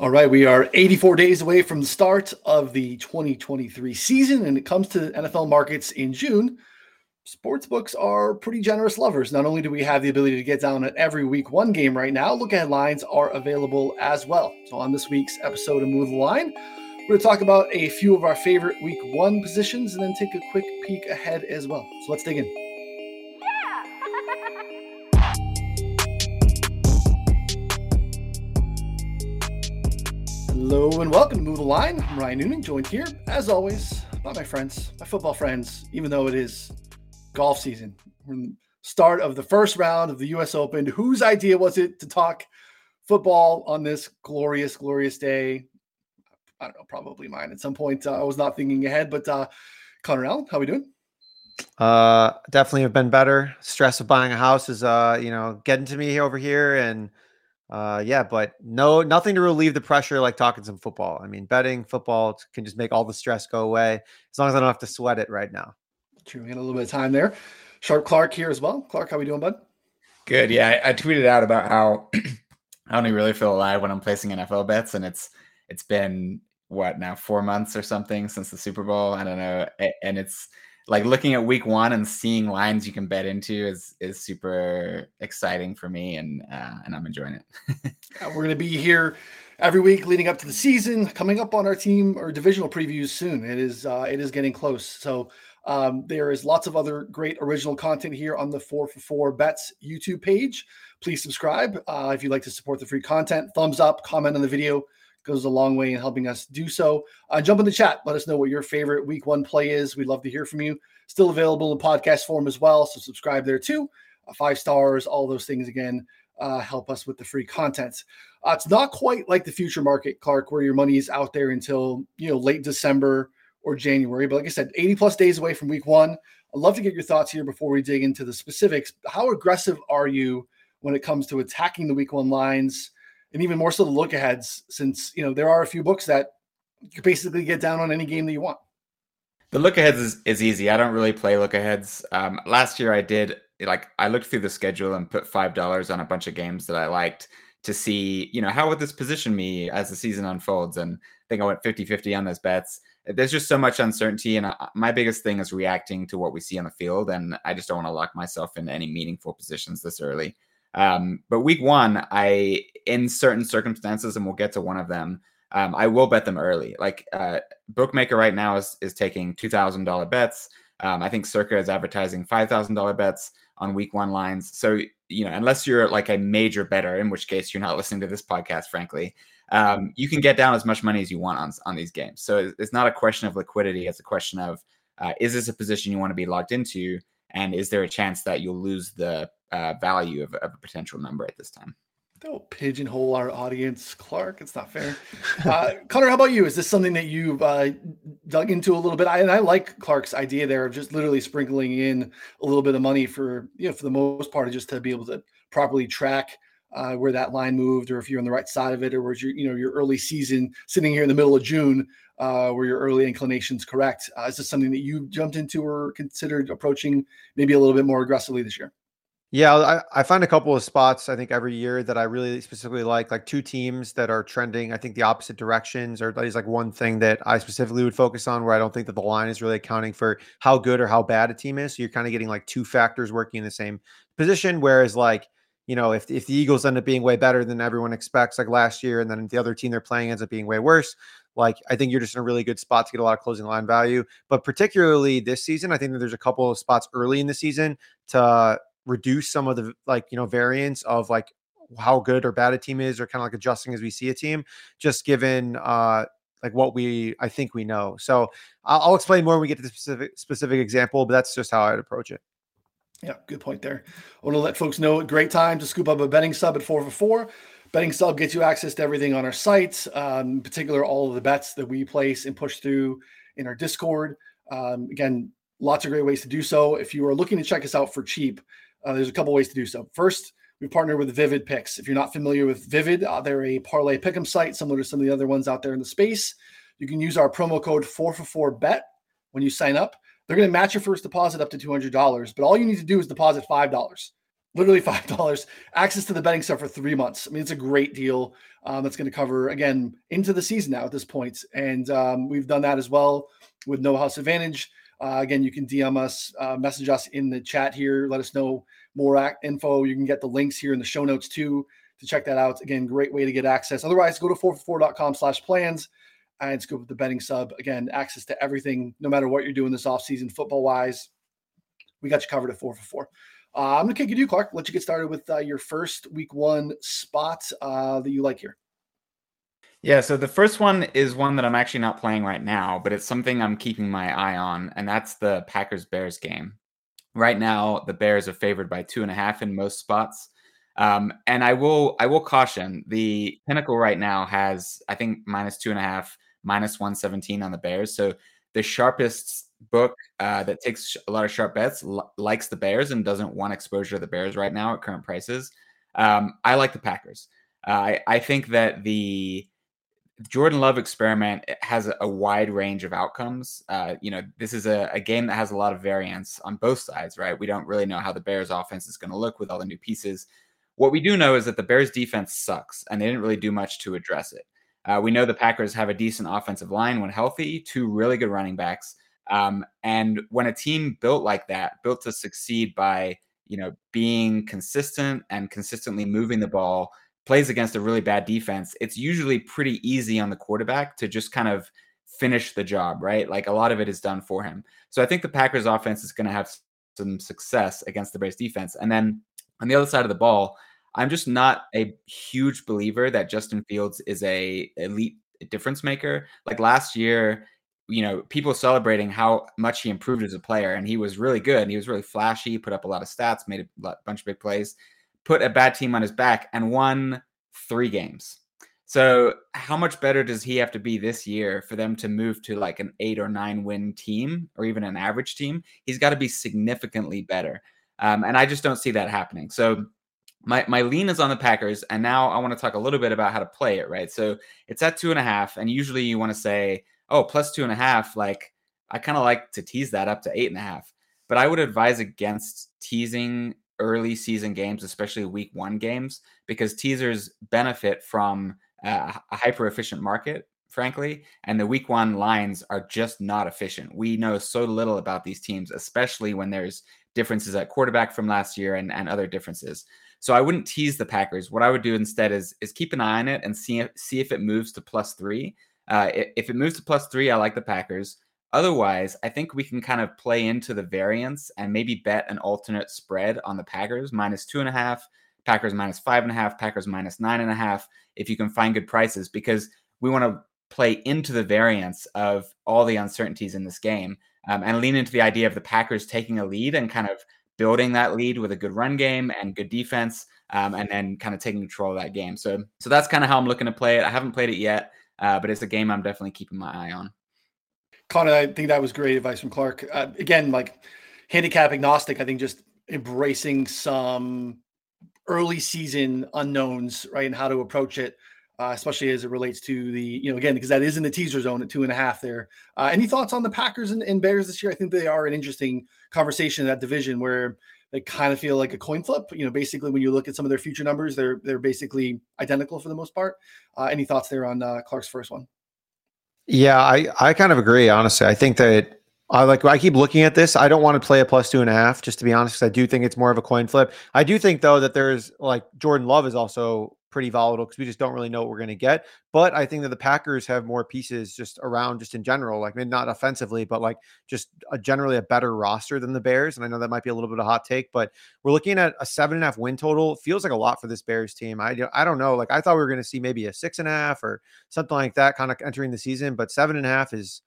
All right, we are 84 days away from the start of the 2023 season, and it comes to NFL markets in June. Sportsbooks are pretty generous lovers. Not only do we have the ability to get down at every week one game right now, look ahead lines are available as well. So, on this week's episode of Move the Line, we're going to talk about a few of our favorite week one positions and then take a quick peek ahead as well. So, let's dig in. And welcome to Move the Line. I'm Ryan Noonan, joined here, as always, by my friends, my football friends, even though it is golf season. We're in the start of the first round of the US Open. Whose idea was it to talk football on this glorious, glorious day? I don't know, probably mine at some point. Uh, I was not thinking ahead, but uh, Connor Allen, how are we doing? Uh, definitely have been better. Stress of buying a house is, uh, you know, getting to me over here and uh, yeah, but no, nothing to relieve the pressure like talking some football. I mean, betting football can just make all the stress go away as long as I don't have to sweat it right now. True, we had a little bit of time there. Sharp Clarke here as well. Clarke, how we doing, bud? Good. Yeah, I, I tweeted out about how I only really feel alive when I'm placing NFL bets, and it's it's been what now four months or something since the Super Bowl. I don't know, and it's like looking at week one and seeing lines you can bet into is is super exciting for me and uh, and I'm enjoying it. yeah, we're gonna be here every week leading up to the season. Coming up on our team or divisional previews soon. It is uh, it is getting close. So um, there is lots of other great original content here on the Four for Four Bets YouTube page. Please subscribe uh, if you'd like to support the free content. Thumbs up, comment on the video goes a long way in helping us do so. Uh, jump in the chat. Let us know what your favorite week one play is. We'd love to hear from you. Still available in podcast form as well. So subscribe there too. Uh, five stars, all those things again uh, help us with the free content. Uh, it's not quite like the future market, Clarke, where your money is out there until you know late December or January. But like I said, 80 plus days away from week one. I'd love to get your thoughts here before we dig into the specifics. How aggressive are you when it comes to attacking the week one lines? And even more so the look aheads, since you know there are a few books that you basically get down on any game that you want. The look aheads is, is easy. I don't really play look aheads. Um, last year I did like I looked through the schedule and put five dollars on a bunch of games that I liked to see, you know, how would this position me as the season unfolds? And I think I went 50-50 on those bets. There's just so much uncertainty, and I, my biggest thing is reacting to what we see on the field, and I just don't want to lock myself into any meaningful positions this early. Um, but week one, I in certain circumstances, and we'll get to one of them. Um, I will bet them early. Like uh, bookmaker right now is is taking two thousand dollar bets. Um, I think Circa is advertising five thousand dollar bets on week one lines. So you know, unless you're like a major bettor, in which case you're not listening to this podcast, frankly, um, you can get down as much money as you want on on these games. So it's not a question of liquidity; it's a question of uh, is this a position you want to be locked into, and is there a chance that you'll lose the uh, value of, of, a potential number at this time. Don't pigeonhole our audience, Clarke. It's not fair. Uh, Connor, how about you? Is this something that you've uh, dug into a little bit? I, and I like Clarke's idea there of just literally sprinkling in a little bit of money for you know for the most part, just to be able to properly track uh, where that line moved, or if you're on the right side of it, or was your you know your early season sitting here in the middle of June, uh, where your early inclinations correct. Uh, is this something that you jumped into or considered approaching maybe a little bit more aggressively this year? Yeah, I, I find a couple of spots I think every year that I really specifically like, like two teams that are trending, I think the opposite directions, or that is like one thing that I specifically would focus on where I don't think that the line is really accounting for how good or how bad a team is. So you're kind of getting like two factors working in the same position. Whereas like, you know, if, if the Eagles end up being way better than everyone expects, like last year, and then the other team they're playing ends up being way worse, like I think you're just in a really good spot to get a lot of closing line value. But particularly this season, I think that there's a couple of spots early in the season to reduce some of the like you know variance of like how good or bad a team is or kind of like adjusting as we see a team just given uh like what we I think we know. So I'll, I'll explain more when we get to the specific specific example, but that's just how I'd approach it. Yeah, good point there. I want to let folks know great time to scoop up a betting sub at four for four. Betting sub gets you access to everything on our site, um, in particular all of the bets that we place and push through in our Discord. Um, again, lots of great ways to do so. If you are looking to check us out for cheap, uh, there's a couple ways to do so. First, we partner with Vivid Picks. If you're not familiar with Vivid, uh, they're a parlay pick'em site similar to some of the other ones out there in the space. You can use our promo code 4 for 4 bet when you sign up. They're going to match your first deposit up to $200, but all you need to do is deposit $5. literally five dollars. Access to the betting stuff for three months. I mean, it's a great deal. Um, that's going to cover again into the season now at this point, and um, we've done that as well with No House Advantage. Uh, again, you can DM us, uh, message us in the chat here. Let us know more info. You can get the links here in the show notes too to check that out. Again, great way to get access. Otherwise, go to 4for4.com slash plans and scoop the betting sub. Again, access to everything, no matter what you're doing this offseason, football wise. We got you covered at 4 for 4. Uh, I'm going to kick it to you, Clarke. Let you get started with uh, your first week one spot uh, that you like here. Yeah, so the first one is one that I'm actually not playing right now, but it's something I'm keeping my eye on, and that's the Packers Bears game. Right now, the Bears are favored by two and a half in most spots. Um, and I will I will caution the pinnacle right now has I think minus two and a half, minus 117 on the Bears. So the sharpest book uh, that takes a lot of sharp bets l- likes the Bears and doesn't want exposure to the Bears right now at current prices. Um, I like the Packers. Uh, I, I think that the Jordan Love experiment has a wide range of outcomes. Uh, you know, this is a, a, game that has a lot of variance on both sides, right? We don't really know how the Bears offense is going to look with all the new pieces. What we do know is that the Bears defense sucks, and they didn't really do much to address it. Uh, we know the Packers have a decent offensive line when healthy, two really good running backs. Um, and when a team built like that, built to succeed by you know being consistent and consistently moving the ball plays against a really bad defense, it's usually pretty easy on the quarterback to just kind of finish the job, right? Like a lot of it is done for him. So I think the Packers offense is going to have some success against the Bears defense. And then on the other side of the ball, I'm just not a huge believer that Justin Fields is a elite difference maker. Like last year, you know, people celebrating how much he improved as a player, and he was really good. And he was really flashy, put up a lot of stats, made a bunch of big plays put a bad team on his back and won three games. So, how much better does he have to be this year for them to move to like an eight or nine win team or even an average team? He's got to be significantly better. Um, and I just don't see that happening. So, my, my lean is on the Packers. And now I want to talk a little bit about how to play it, right? So, it's at two and a half. And usually you want to say, oh, plus two and a half. Like, I kind of like to tease that up to eight and a half. But I would advise against teasing early season games, especially week one games, because teasers benefit from uh, a hyper efficient market, frankly. And the week one lines are just not efficient. We know so little about these teams, especially when there's differences at quarterback from last year and, and other differences. So I wouldn't tease the Packers. What I would do instead is is keep an eye on it and see see if it moves to plus three. Uh, if it moves to plus three, I like the Packers. Otherwise, I think we can kind of play into the variance and maybe bet an alternate spread on the Packers minus two and a half, Packers minus five and a half, Packers minus nine and a half, if you can find good prices, because we want to play into the variance of all the uncertainties in this game um, and lean into the idea of the Packers taking a lead and kind of building that lead with a good run game and good defense, um, and then kind of taking control of that game. So, so that's kind of how I'm looking to play it. I haven't played it yet, uh, but it's a game I'm definitely keeping my eye on. Connor, I think that was great advice from Clarke. Uh, again, like handicap agnostic, I think just embracing some early season unknowns, right, and how to approach it, uh, especially as it relates to the, you know, again, because that is in the teaser zone at two and a half there. Uh, any thoughts on the Packers and, and, Bears this year? I think they are an interesting conversation in that division where they kind of feel like a coin flip. You know, basically when you look at some of their future numbers, they're they're basically identical for the most part. Uh, any thoughts there on uh, Clarke's first one? Yeah, I, I kind of agree, honestly. I think that I like I keep looking at this. I don't want to play a plus two and a half, just to be honest, because I do think it's more of a coin flip. I do think though that there's like Jordan Love is also pretty volatile because we just don't really know what we're going to get. But I think that the Packers have more pieces just around, just in general, like not offensively, but like just a, generally a better roster than the Bears. And I know that might be a little bit of a hot take, but we're looking at a seven and a half win total. feels like a lot for this Bears team. I I don't know. Like I thought we were going to see maybe a six and a half or something like that, kind of entering the season, but seven and a half is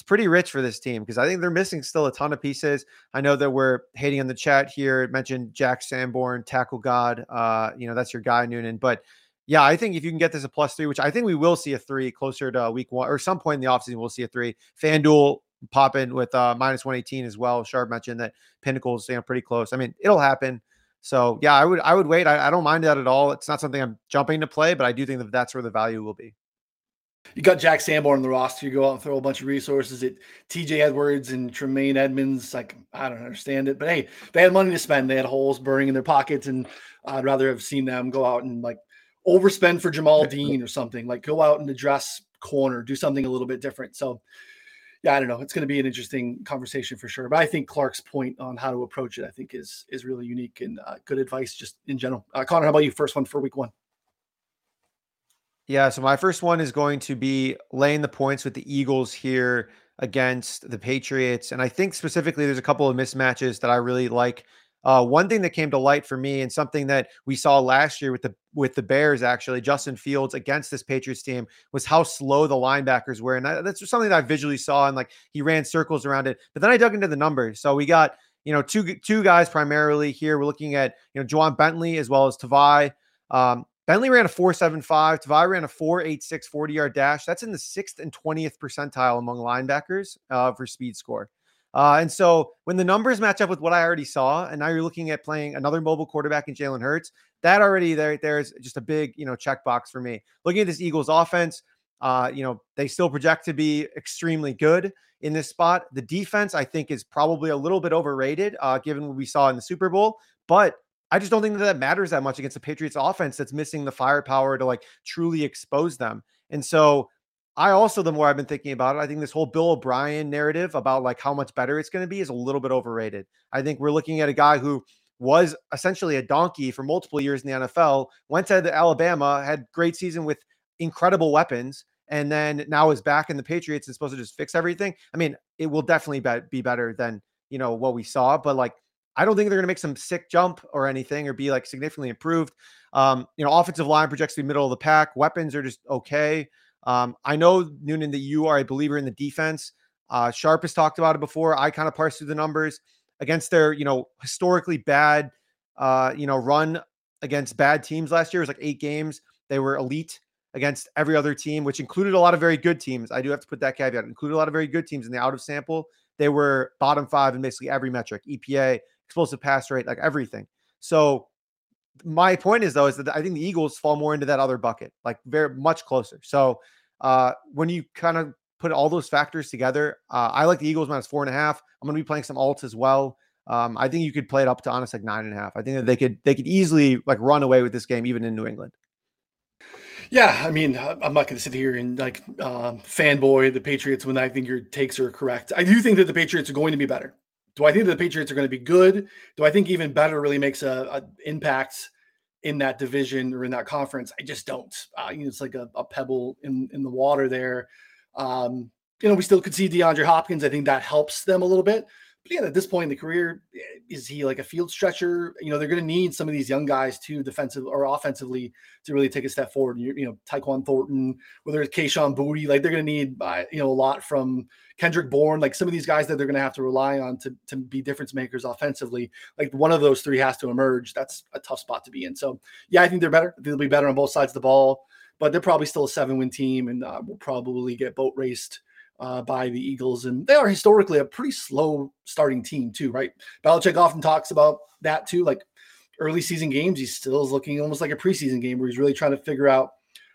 it's pretty rich for this team because I think they're missing still a ton of pieces. I know that we're hating on the chat here. It mentioned Jack Sanborn, tackle god. Uh, you know, that's your guy, Noonan. But yeah, I think if you can get this a plus three, which I think we will see a three closer to week one or some point in the offseason, we'll see a three. FanDuel pop in with uh, minus 118 as well. Sharp mentioned that Pinnacle's you know pretty close. I mean, it'll happen. So yeah, I would I would wait. I, I don't mind that at all. It's not something I'm jumping to play, but I do think that that's where the value will be. You got Jack Sanborn on the roster. You go out and throw a bunch of resources at TJ Edwards and Tremaine Edmunds. Like, I don't understand it. But hey, they had money to spend. They had holes burning in their pockets. And I'd rather have seen them go out and like overspend for Jamel Dean or something. Like, go out and address corner, do something a little bit different. So, yeah, I don't know. It's going to be an interesting conversation for sure. But I think Clarke's point on how to approach it, I think, is is really unique and uh, good advice just in general. Uh, Connor, how about you? First one for week one. Yeah, so my first one is going to be laying the points with the Eagles here against the Patriots. And I think specifically there's a couple of mismatches that I really like. Uh, one thing that came to light for me and something that we saw last year with the with the Bears actually Justin Fields against this Patriots team was how slow the linebackers were and that, that's something that I visually saw and like he ran circles around it but then I dug into the numbers so we got you know two two guys primarily here we're looking at you know Ja'Whaun Bentley as well as Tavai um, Bentley ran a 4.75. Tavai ran a 4.86 40 yard dash. That's in the sixth and 20th percentile among linebackers uh, for speed score. Uh, and so when the numbers match up with what I already saw, and now you're looking at playing another mobile quarterback in Jalen Hurts, that already there there's just a big you know checkbox for me. Looking at this Eagles offense, uh, you know they still project to be extremely good in this spot. The defense I think is probably a little bit overrated, uh, given what we saw in the Super Bowl, but I just don't think that that matters that much against the Patriots offense that's missing the firepower to like truly expose them. And so I also, the more I've been thinking about it, I think this whole Bill O'Brien narrative about like how much better it's going to be is a little bit overrated. I think we're looking at a guy who was essentially a donkey for multiple years in the NFL, went to the Alabama, had great season with incredible weapons, and then now is back in the Patriots and supposed to just fix everything. I mean, it will definitely be better than you know what we saw, but like I don't think they're going to make some sick jump or anything or be like significantly improved. Um, you know, offensive line projects to be middle of the pack. Weapons are just okay. Um, I know Noonan that you are a believer in the defense. Uh, Sharp has talked about it before. I kind of parse through the numbers against their, you know, historically bad, uh, you know, run against bad teams last year. It was like eight games. They were elite against every other team, which included a lot of very good teams. I do have to put that caveat. Included a lot of very good teams in the out of sample. They were bottom five in basically every metric: EPA, explosive pass rate, like everything. So my point is though is that I think the Eagles fall more into that other bucket, like very much closer. So uh, when you kind of put all those factors together, uh, I like the Eagles minus four and a half. I'm going to be playing some alts as well. Um, I think you could play it up to honest like nine and a half. I think that they could they could easily like run away with this game even in New England. Yeah, I mean, I'm not going to sit here and like uh, fanboy the Patriots when I think your takes are correct. I do think that the Patriots are going to be better. Do I think the Patriots are going to be good? Do I think even better really makes a, a impact in that division or in that conference? I just don't. Uh, you know, it's like a, a, pebble in in the water there. Um, you know, we still could see DeAndre Hopkins. I think that helps them a little bit. But again, at this point in the career, eh, is he like a field stretcher? You know, they're going to need some of these young guys to defensive or offensively, to really take a step forward. You, you know, Tyquan Thornton, whether it's Kayshon Boutte, like they're going to need, uh, you know, a lot from Kendrick Bourne, like some of these guys that they're going to have to rely on to, to be difference makers offensively. Like one of those three has to emerge. That's a tough spot to be in. So, yeah, I think they're better. They'll be better on both sides of the ball, but they're probably still a seven win team and uh, will probably get boat raced uh, by the Eagles, and they are historically a pretty slow starting team too, right? Belichick often talks about that too. Like early season games, he still is looking almost like a preseason game where he's really trying to figure out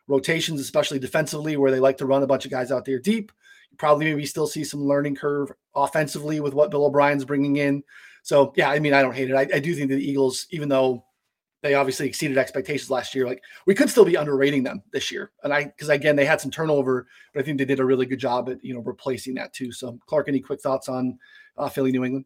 rotations, especially defensively, where they like to run a bunch of guys out there deep. Probably maybe still see some learning curve offensively with what Bill O'Brien's bringing in. So yeah, I mean, I don't hate it. I, I do think that the Eagles, even though they obviously exceeded expectations last year. Like we could still be underrating them this year. And I, because again, they had some turnover, but I think they did a really good job at, you know, replacing that too. So Clarke, any quick thoughts on uh, Philly, New England?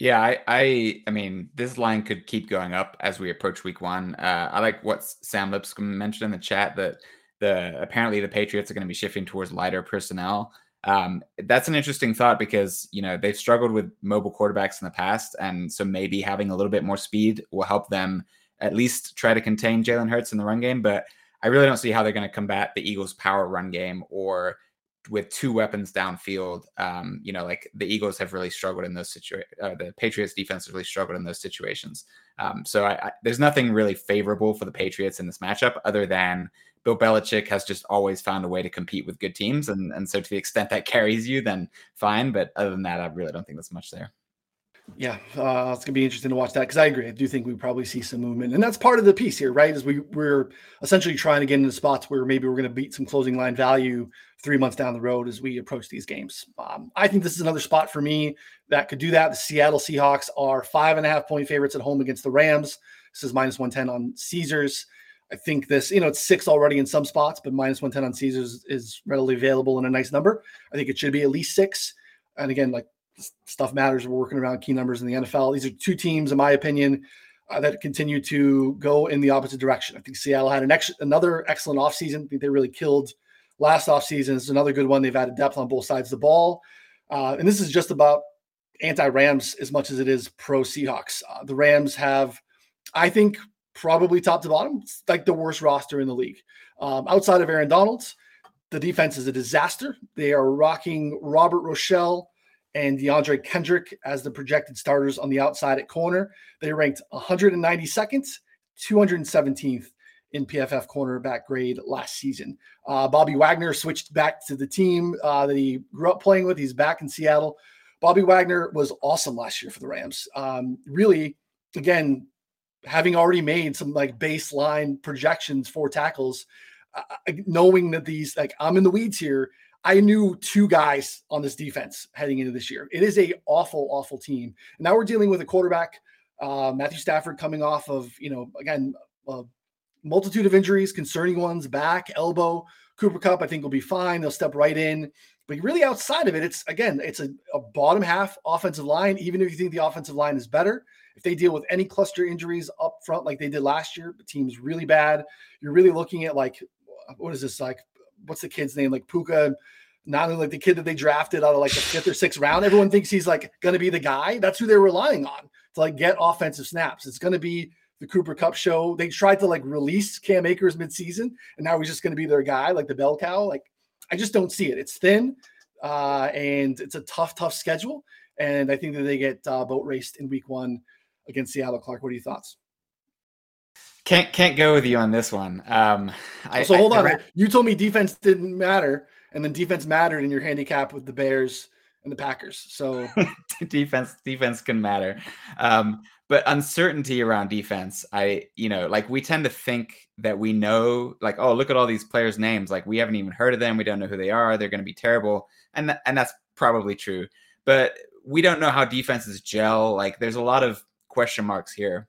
Yeah, I, I, I mean, this line could keep going up as we approach week one. Uh, I like what Sam Lipscomb mentioned in the chat that the apparently the Patriots are going to be shifting towards lighter personnel. Um, that's an interesting thought because you know they've struggled with mobile quarterbacks in the past, and so maybe having a little bit more speed will help them at least try to contain Jalen Hurts in the run game. But I really don't see how they're going to combat the Eagles' power run game or with two weapons downfield. Um, you know, like the Eagles have really struggled in those situations. Uh, the Patriots defense really struggled in those situations. Um, so I, I, there's nothing really favorable for the Patriots in this matchup other than Bill Belichick has just always found a way to compete with good teams. And, and so to the extent that carries you, then fine. But other than that, I really don't think there's much there. Yeah, uh, it's gonna be interesting to watch that because I agree. I do think we probably see some movement, and that's part of the piece here, right? Is we we're essentially trying to get into spots where maybe we're going to beat some closing line value three months down the road as we approach these games. Um, I think this is another spot for me that could do that. The Seattle Seahawks are five and a half point favorites at home against the Rams. This is minus one ten on Caesars. I think this, you know, it's six already in some spots, but minus 110 on Caesars is readily available and a nice number. I think it should be at least six. And again, like stuff matters. We're working around key numbers in the NFL. These are two teams, in my opinion, uh, that continue to go in the opposite direction. I think Seattle had an ex- another excellent offseason. I think they really killed last offseason. It's another good one. They've added depth on both sides of the ball. Uh, and this is just about anti Rams as much as it is pro Seahawks. Uh, the Rams have, I think, probably top to bottom, like the worst roster in the league. Um, outside of Aaron Donalds, the defense is a disaster. They are rocking Robert Rochell and Derion Kendrick as the projected starters on the outside at corner. They ranked 192nd, 217th in PFF cornerback grade last season. Uh, Bobby Wagner switched back to the team uh, that he grew up playing with. He's back in Seattle. Bobby Wagner was awesome last year for the Rams. Um, really, again, having already made some like baseline projections for tackles, uh, knowing that these like I'm in the weeds here I knew two guys on this defense heading into this year. It is a awful, awful team. And now we're dealing with a quarterback, uh, Matthew Stafford, coming off of you know again a multitude of injuries, concerning ones, back, elbow. Cooper Kupp, I think, will be fine. They'll step right in. But really, outside of it, it's again, it's a, a bottom half offensive line. Even if you think the offensive line is better, if they deal with any cluster injuries up front like they did last year, the team's really bad. You're really looking at like what is this like what's the kid's name? Like Puka, Nacua like the kid that they drafted out of like the fifth or sixth round. Everyone thinks he's like going to be the guy. That's who they're relying on to like get offensive snaps. It's going to be the Cooper Kupp show. They tried to like release Cam Akers midseason, and now he's just going to be their guy, like the bell cow. Like I just don't see it. It's thin, uh, and it's a tough, tough schedule. And I think that they get uh, boat raced in week one against Seattle. Clarke, what are your thoughts? Can't can't go with you on this one. Um, I, so hold I, on. you told me defense didn't matter, and then defense mattered in your handicap with the Bears and the Packers. So defense defense can matter, um, but uncertainty around defense. I you know like we tend to think that we know like oh look at all these players' names like we haven't even heard of them. We don't know who they are. They're going to be terrible, and th- and that's probably true. But we don't know how defenses gel. Like there's a lot of question marks here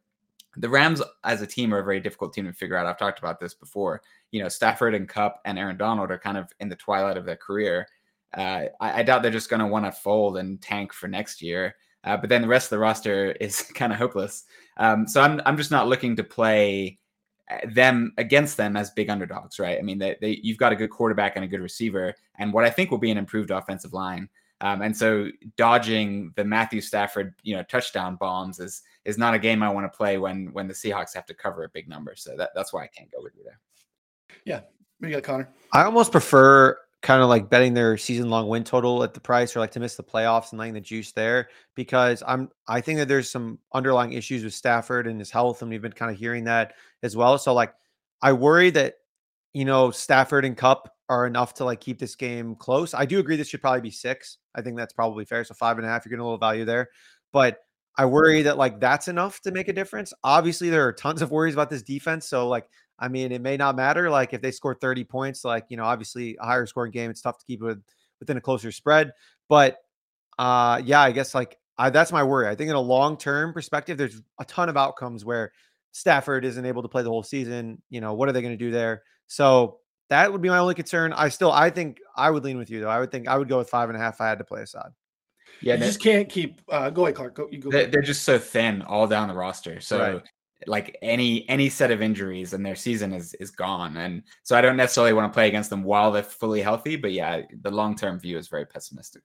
the Rams as a team are a very difficult team to figure out. I've talked about this before. You know, Stafford and Kupp and Aaron Donald are kind of in the twilight of their career. Uh, I, I, doubt they're just going to want to fold and tank for next year. Uh, but then the rest of the roster is kind of hopeless. Um, so I'm I'm just not looking to play uh, them against them as big underdogs, right? I mean, they, they you've got a good quarterback and a good receiver, and what I think will be an improved offensive line. Um, and so dodging the Matthew Stafford, you know, touchdown bombs is is not a game I want to play when when the Seahawks have to cover a big number. So that, that's why I can't go with you there. Yeah. What you got, Connor? I almost prefer kind of like betting their season long win total at the price or like to miss the playoffs and laying the juice there because I'm I think that there's some underlying issues with Stafford and his health, and we've been kind of hearing that as well. So like I worry that you know Stafford and Kupp are enough to like keep this game close. I do agree this should probably be six. I think that's probably fair. So five and a half, you're getting a little value there. But I worry that like that's enough to make a difference. Obviously, there are tons of worries about this defense. So like, I mean, it may not matter. Like if they score 30 points, like, you know, obviously a higher scoring game, it's tough to keep it within a closer spread. But uh yeah, I guess like I, that's my worry. I think in a long term perspective, there's a ton of outcomes where Stafford isn't able to play the whole season. You know, what are they going to do there? So that would be my only concern. I still, I think I would lean with you though. I would think I would go with five and a half I had to play Assad. Yeah, you just can't keep. Uh, go ahead, Clarke. Go, you go. They're, they're, just so thin all down the roster. So right. like any any set of injuries and their season is is gone. And so I don't necessarily want to play against them while they're fully healthy. But yeah, the long term view is very pessimistic.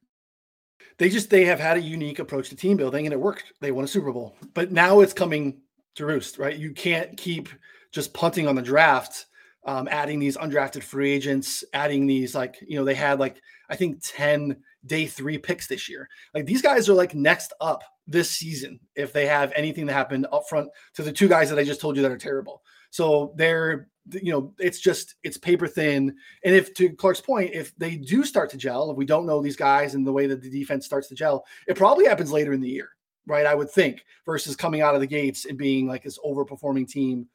They just they have had a unique approach to team building and it worked. They won a Super Bowl, but now it's coming to roost. Right? You can't keep just punting on the draft um, adding these undrafted free agents, adding these like you know they had like I think ten day three picks this year. Like these guys are like next up this season if they have anything that happened up front to the two guys that I just told you that are terrible. So they're you know it's just it's paper thin. And if to Clarke's point, if they do start to gel, if we don't know these guys and the way that the defense starts to gel, it probably happens later in the year. right? I would think versus coming out of the gates and being like this overperforming team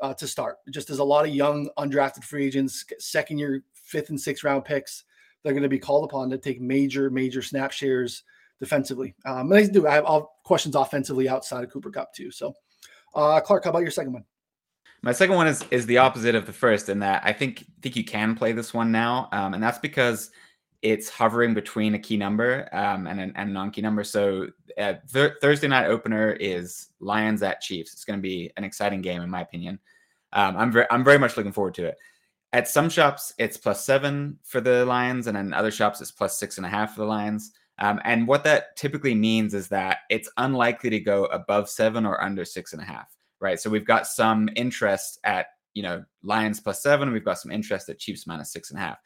uh, to start. Just as a lot of young undrafted free agents, second year, fifth and sixth round picks, they're going to be called upon to take major, major snap shares defensively. Um, and I do. I have all questions offensively outside of Cooper Kupp too. So, uh, Clarke, how about your second one? My second one is is the opposite of the first in that I think think you can play this one now, um, and that's because it's hovering between a key number um, and, an, and non-key number. So uh, th- Thursday night opener is Lions at Chiefs. It's going to be an exciting game, in my opinion. Um, I'm very I'm very much looking forward to it. At some shops, it's plus seven for the Lions, and in other shops, it's plus six and a half for the Lions. Um, and what that typically means is that it's unlikely to go above seven or under six and a half, right? So we've got some interest at you know Lions plus seven, we've got some interest at Chiefs minus six and a half.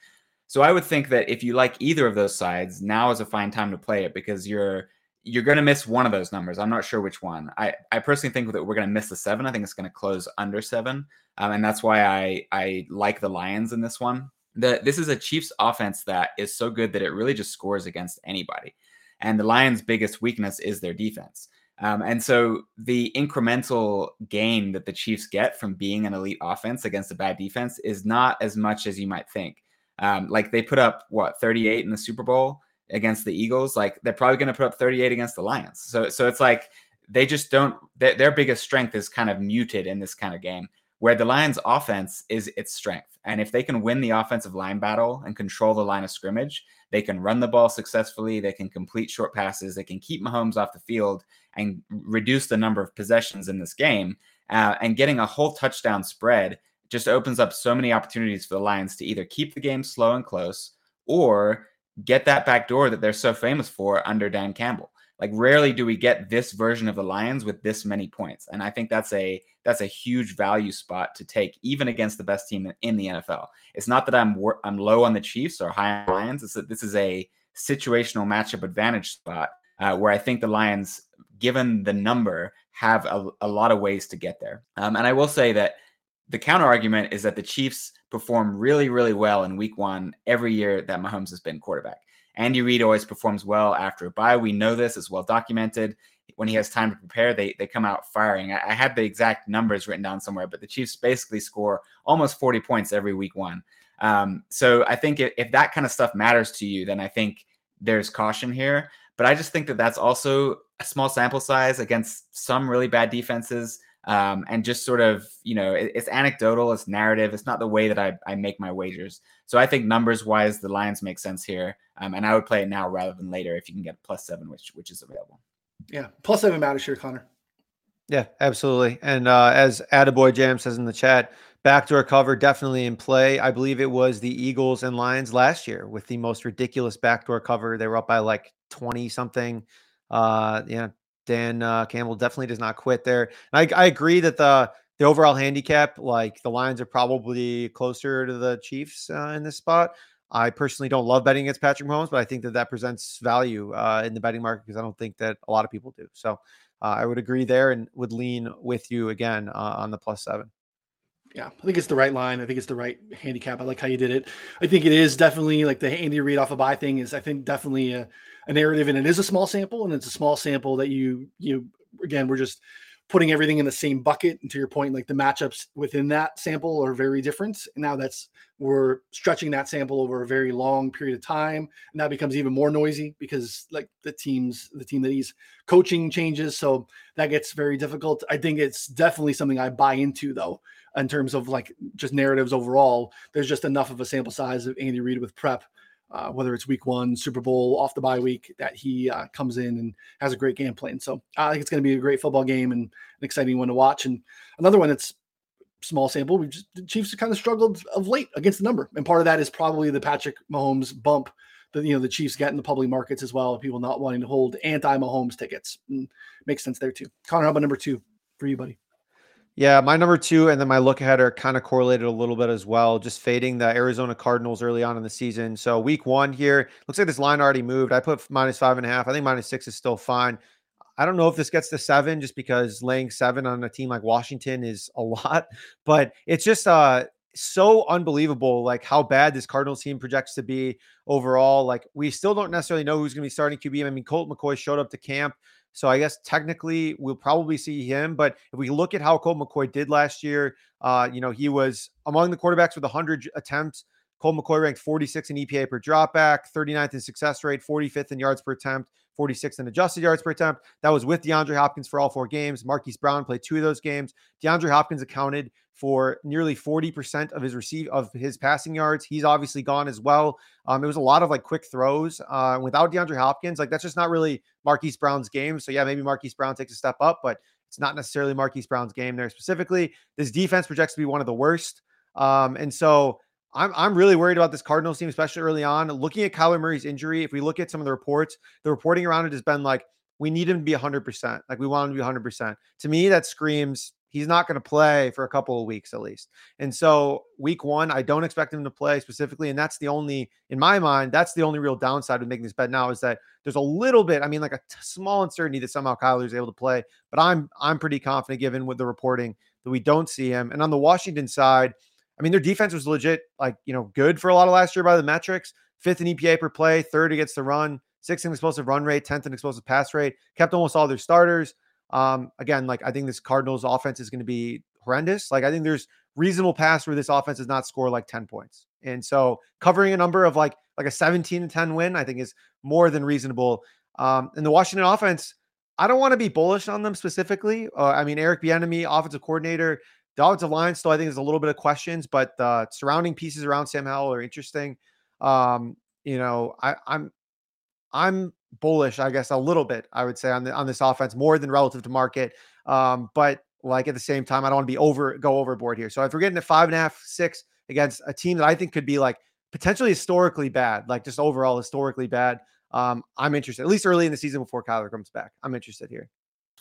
So I would think that if you like either of those sides, now is a fine time to play it because you're you're going to miss one of those numbers. I'm not sure which one. I, I personally think that we're going to miss the seven. I think it's going to close under seven, um, and that's why I I like the Lions in this one the this is a Chiefs offense that is so good that it really just scores against anybody. And the Lions' biggest weakness is their defense. Um, and so the incremental gain that the Chiefs get from being an elite offense against a bad defense is not as much as you might think. Um, like they put up what 38 in the Super Bowl against the Eagles. Like they're probably going to put up 38 against the Lions. So so it's like they just don't. Their, their biggest strength is kind of muted in this kind of game where the Lions offense is its strength. And if they can win the offensive line battle and control the line of scrimmage, they can run the ball successfully, they can complete short passes, they can keep Mahomes off the field and reduce the number of possessions in this game. Uh, and getting a whole touchdown spread just opens up so many opportunities for the Lions to either keep the game slow and close or get that back door that they're so famous for under Dan Campbell. Like rarely do we get this version of the Lions with this many points, and I think that's a that's a huge value spot to take, even against the best team in the NFL. It's not that I'm I'm low on the Chiefs or high on the Lions. It's that this is a situational matchup advantage spot uh, where I think the Lions, given the number, have a, a lot of ways to get there. Um, and I will say that the counter argument is that the Chiefs perform really, really well in Week One every year that Mahomes has been quarterback. Andy Reid always performs well after a bye. We know this is well documented. When he has time to prepare, they they come out firing. I, I had the exact numbers written down somewhere, but the Chiefs basically score almost 40 points every week one. Um, so I think if, if that kind of stuff matters to you, then I think there's caution here. But I just think that that's also a small sample size against some really bad defenses um, and just sort of you know it, it's anecdotal it's narrative it's not the way that I, I make my wagers. So i think numbers wise the lions make sense here. Um, and i would play it now rather than later if you can get plus seven which which is available. Yeah plus seven matters here connor. Yeah absolutely. And uh, as Attaboy jam says in the chat backdoor cover definitely in play. I believe it was the eagles and lions last year with the most ridiculous backdoor cover. They were up by like 20 something. Uh yeah Dan uh, Campbell definitely does not quit there. I, I agree that the the overall handicap, like the Lions are probably closer to the Chiefs uh, in this spot. I personally don't love betting against Patrick Mahomes, but I think that that presents value uh, in the betting market because I don't think that a lot of people do. So uh, I would agree there and would lean with you again uh, on the plus seven. Yeah, I think it's the right line. I think it's the right handicap. I like how you did it. I think it is definitely like the Andy Reid off a bye thing is I think definitely a, a narrative and it is a small sample and it's a small sample that you you again we're just putting everything in the same bucket and to your point like the matchups within that sample are very different and now that's we're stretching that sample over a very long period of time and that becomes even more noisy because like the teams the team that he's coaching changes so that gets very difficult i think it's definitely something i buy into though in terms of like just narratives overall there's just enough of a sample size of andy reid with prep uh, whether it's week one, Super Bowl, off the bye week, that he uh, comes in and has a great game plan. So I think it's going to be a great football game and an exciting one to watch. And another one that's small sample, we just the Chiefs have kind of struggled of late against the number, and part of that is probably the Patrick Mahomes bump that you know the Chiefs get in the public markets as well. People not wanting to hold anti Mahomes tickets and mm, makes sense there too. Connor, how about number two for you, buddy? Yeah, my number two and then my look ahead are kind of correlated a little bit as well. Just fading the Arizona Cardinals early on in the season. So week one here looks like this line already moved. I put minus five and a half. I think minus six is still fine. I don't know if this gets to seven just because laying seven on a team like Washington is a lot, but it's just uh so unbelievable like how bad this Cardinals team projects to be overall. Like we still don't necessarily know who's going to be starting QB. I mean, Colt McCoy showed up to camp So I guess technically we'll probably see him. But if we look at how Colt McCoy did last year, uh, you know, he was among the quarterbacks with 100 attempts. Colt McCoy ranked 46 in EPA per dropback, 39th in success rate, 45th in yards per attempt, 46th in adjusted yards per attempt. That was with DeAndre Hopkins for all four games. Marquise Brown played two of those games. DeAndre Hopkins accounted for nearly 40% of his receive of his passing yards. He's obviously gone as well. Um, it was a lot of like quick throws. Uh, without DeAndre Hopkins, like that's just not really Marquise Brown's game. So yeah, maybe Marquise Brown takes a step up, but it's not necessarily Marquise Brown's game there specifically. This defense projects to be one of the worst. Um, and so I'm I'm really worried about this Cardinals team, especially early on. Looking at Kyler Murray's injury, if we look at some of the reports, the reporting around it has been like we need him to be 100%. Like we want him to be 100%. To me, that screams he's not going to play for a couple of weeks at least. And so, week one, I don't expect him to play specifically. And that's the only, in my mind, that's the only real downside of making this bet now is that there's a little bit, I mean, like a t- small uncertainty that somehow Kyler is able to play. But I'm I'm pretty confident given with the reporting that we don't see him. And on the Washington side, I mean, their defense was legit, like, you know, good for a lot of last year by the metrics. Fifth in EPA per play, third against the run, sixth in explosive run rate, 10th in explosive pass rate, kept almost all their starters. Um, again, like, I think this Cardinals offense is going to be horrendous. Like, I think there's reasonable pass where this offense does not score like 10 points. And so covering a number of like, like a 17 to 10 win, I think is more than reasonable. Um, and the Washington offense, I don't want to be bullish on them specifically. Uh, I mean, Eric Bieniemy, offensive coordinator, the offensive line still, I think, is a little bit of questions, but the surrounding pieces around Sam Howell are interesting. Um, you know, I, I'm I'm bullish, I guess, a little bit. I would say on the on this offense more than relative to market. Um, but like at the same time, I don't want to be over go overboard here. So if we're getting at five and a half, six against a team that I think could be like potentially historically bad, like just overall historically bad, um, I'm interested. At least early in the season before Kyler comes back, I'm interested here.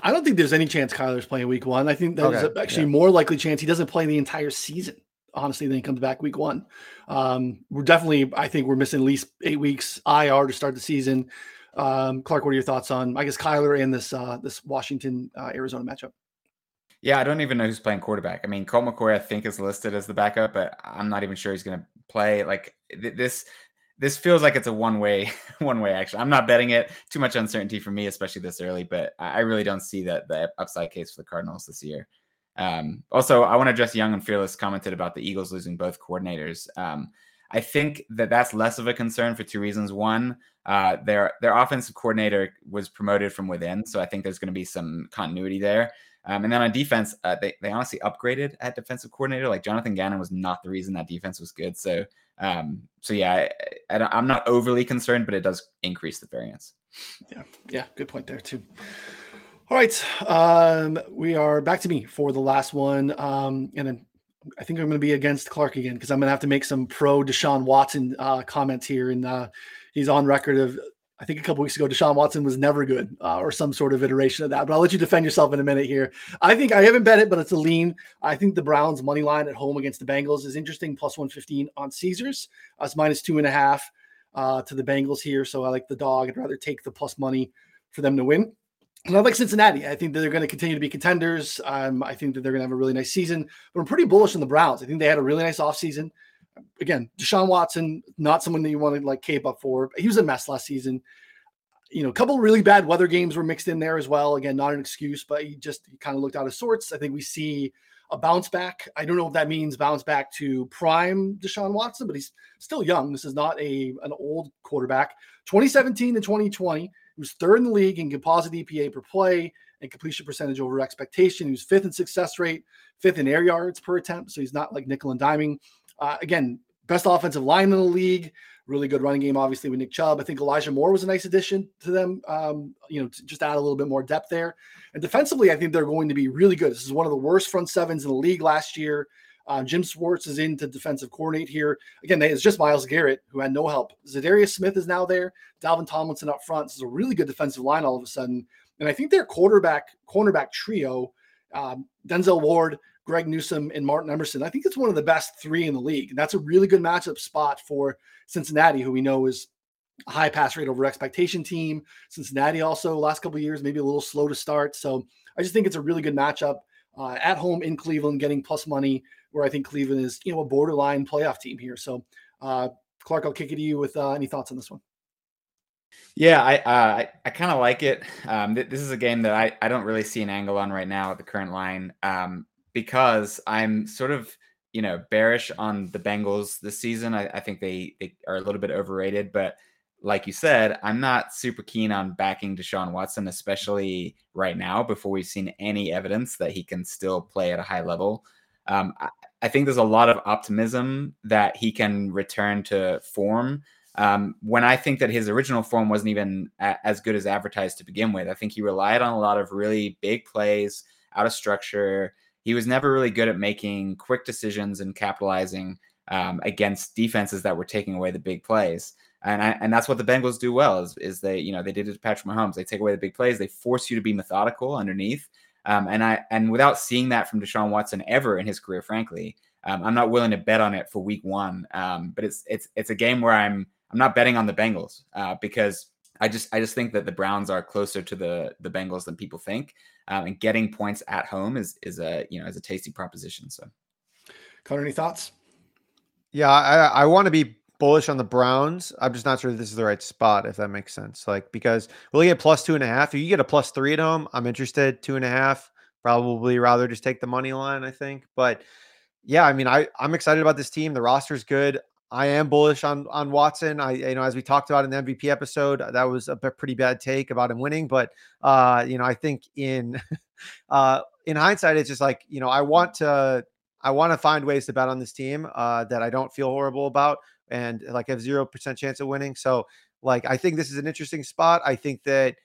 I don't think there's any chance Kyler's playing week one. I think there's okay, actually yeah. more likely chance he doesn't play the entire season, honestly, than he comes back week one. Um, we're definitely, I think we're missing at least eight weeks IR to start the season. Um, Clarke, what are your thoughts on, I guess, Kyler and this uh, this Washington uh, Arizona matchup? Yeah, I don't even know who's playing quarterback. I mean, Colt McCoy, I think, is listed as the backup, but I'm not even sure he's going to play. Like th- this, this feels like it's a one way one way action. I'm not betting it. Too much uncertainty for me, especially this early. But I really don't see that the upside case for the Cardinals this year. Um, also, I want to address Young and Fearless commented about the Eagles losing both coordinators. Um, I think that that's less of a concern for two reasons. One, uh, their their offensive coordinator was promoted from within, so I think there's going to be some continuity there. Um, and then on defense, uh, they they honestly upgraded at defensive coordinator. Like Jonathan Gannon was not the reason that defense was good. So um, so yeah, I, I I'm not overly concerned, but it does increase the variance. Yeah, yeah, good point there too. All right, um, we are back to me for the last one, um, and then I think I'm going to be against Clarke again because I'm going to have to make some pro Deshaun Watson uh, comments here, and uh, he's on record of I think a couple weeks ago, Deshaun Watson was never good, uh, or some sort of iteration of that. But I'll let you defend yourself in a minute here. I think I haven't bet it, but it's a lean. I think the Browns money line at home against the Bengals is interesting, plus one fifteen on Caesars. Uh, it's minus two and a half uh, to the Bengals here. So I like the dog. I'd rather take the plus money for them to win. And I like Cincinnati. I think that they're going to continue to be contenders. Um, I think that they're going to have a really nice season. But I'm pretty bullish on the Browns. I think they had a really nice offseason again, Deshaun Watson, not someone that you want to like cape up for. He was a mess last season. You know, a couple really bad weather games were mixed in there as well. Again, not an excuse, but he just he kind of looked out of sorts. I think we see a bounce back. I don't know if that means bounce back to prime Deshaun Watson, but he's still young. This is not a an old quarterback. 2017 to 2020, he was third in the league in composite EPA per play and completion percentage over expectation. He was fifth in success rate, fifth in air yards per attempt. So he's not like nickel and diming. Uh, again, best offensive line in the league. Really good running game, obviously, with Nick Chubb. I think Elijah Moore was a nice addition to them. Um, you know, just add a little bit more depth there. And defensively, I think they're going to be really good. This is one of the worst front sevens in the league last year. Uh, Jim Schwartz is in to defensive coordinate here. Again, it's just Myles Garrett who had no help. Za'Darius Smith is now there. Dalvin Tomlinson up front. This is a really good defensive line all of a sudden. And I think their quarterback cornerback trio, um, Denzel Ward, Greg Newsome and Martin Emerson. I think it's one of the best three in the league. And that's a really good matchup spot for Cincinnati, who we know is a high pass rate over expectation team. Cincinnati also last couple years maybe a little slow to start. So I just think it's a really good matchup uh, at home in Cleveland, getting plus money where I think Cleveland is you know a borderline playoff team here. So uh, Clarke, I'll kick it to you with uh, any thoughts on this one. Yeah, I uh, I, I kind of like it. Um, th- this is a game that I, I don't really see an angle on right now at the current line um, because I'm sort of you know bearish on the Bengals this season. I, I think they they are a little bit overrated, but like you said, I'm not super keen on backing Deshaun Watson, especially right now before we've seen any evidence that he can still play at a high level. Um, I, I think there's a lot of optimism that he can return to form um, when I think that his original form wasn't even a- as good as advertised to begin with. I think he relied on a lot of really big plays out of structure. He was never really good at making quick decisions and capitalizing um, against defenses that were taking away the big plays. And I, and that's what the Bengals do well is, is they you know they did it to Patrick Mahomes. They take away the big plays. They force you to be methodical underneath. Um, and I and without seeing that from Deshaun Watson ever in his career, frankly, um, I'm not willing to bet on it for Week One. Um, but it's it's it's a game where I'm I'm not betting on the Bengals uh, because I just I just think that the Browns are closer to the the Bengals than people think, um, and getting points at home is is a you know is a tasty proposition. So, Connor, any thoughts? Yeah, I I want to be bullish on the Browns. I'm just not sure this is the right spot, if that makes sense. Like because we'll get plus two and a half. If you get a plus three at home, I'm interested. Two and a half, probably rather just take the money line. I think, but yeah, I mean, I I'm excited about this team. The roster's good. I am bullish on on Watson. I you know as we talked about in the MVP episode, that was a pretty bad take about him winning, but uh you know I think in uh in hindsight it's just like, you know, I want to I want to find ways to bet on this team uh that I don't feel horrible about and like have 0% chance of winning. So like I think this is an interesting spot. I think that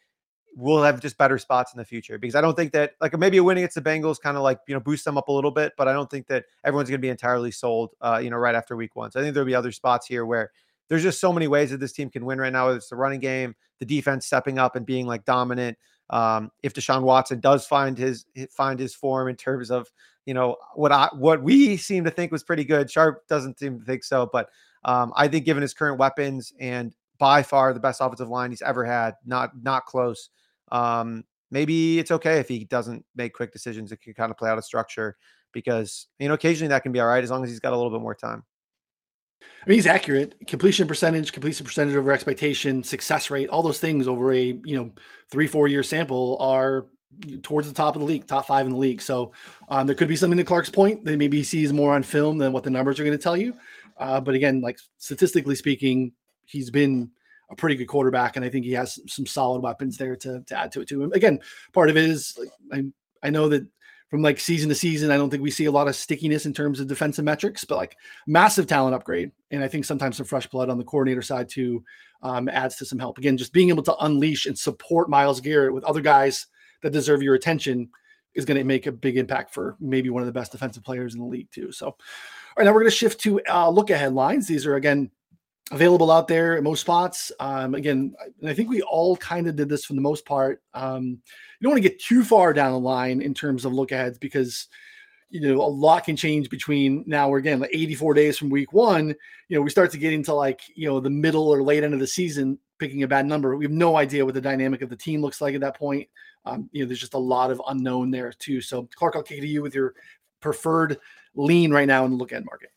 we'll have just better spots in the future because I don't think that like maybe a win against the Bengals kind of like you know boost them up a little bit, but I don't think that everyone's going to be entirely sold. Uh, you know, right after week one. So I think there'll be other spots here where there's just so many ways that this team can win right now. Whether it's the running game, the defense stepping up and being like dominant. Um, if Deshaun Watson does find his find his form in terms of you know what I what we seem to think was pretty good. Sharp doesn't seem to think so, but um, I think given his current weapons and by far the best offensive line he's ever had, not not close um, maybe it's okay if he doesn't make quick decisions. It can kind of play out of structure because you know occasionally that can be all right as long as he's got a little bit more time. I mean, he's accurate. Completion percentage, completion percentage over expectation, success rate, all those things over a you know three four year sample are towards the top of the league, top five in the league. So um, there could be something to Clarke's point that maybe he sees more on film than what the numbers are going to tell you. Uh, but again, like statistically speaking, he's been a pretty good quarterback, and I think he has some solid weapons there to, to add to it to And again, part of it is I I know that from like season to season, I don't think we see a lot of stickiness in terms of defensive metrics, but like massive talent upgrade, and I think sometimes some fresh blood on the coordinator side too um, adds to some help. Again, just being able to unleash and support Myles Garrett with other guys that deserve your attention is going to make a big impact for maybe one of the best defensive players in the league too. So, all right, now we're going to shift to uh, look ahead lines. These are again available out there at most spots. Um, again, I think we all kind of did this for the most part. Um, you don't want to get too far down the line in terms of look aheads because you know a lot can change between now or again like 84 days from week one. You know, we start to get into like you know the middle or late end of the season, picking a bad number. We have no idea what the dynamic of the team looks like at that point. Um, you know, there's just a lot of unknown there too. So, Clarke, I'll kick it to you with your preferred lean right now in the look ahead market.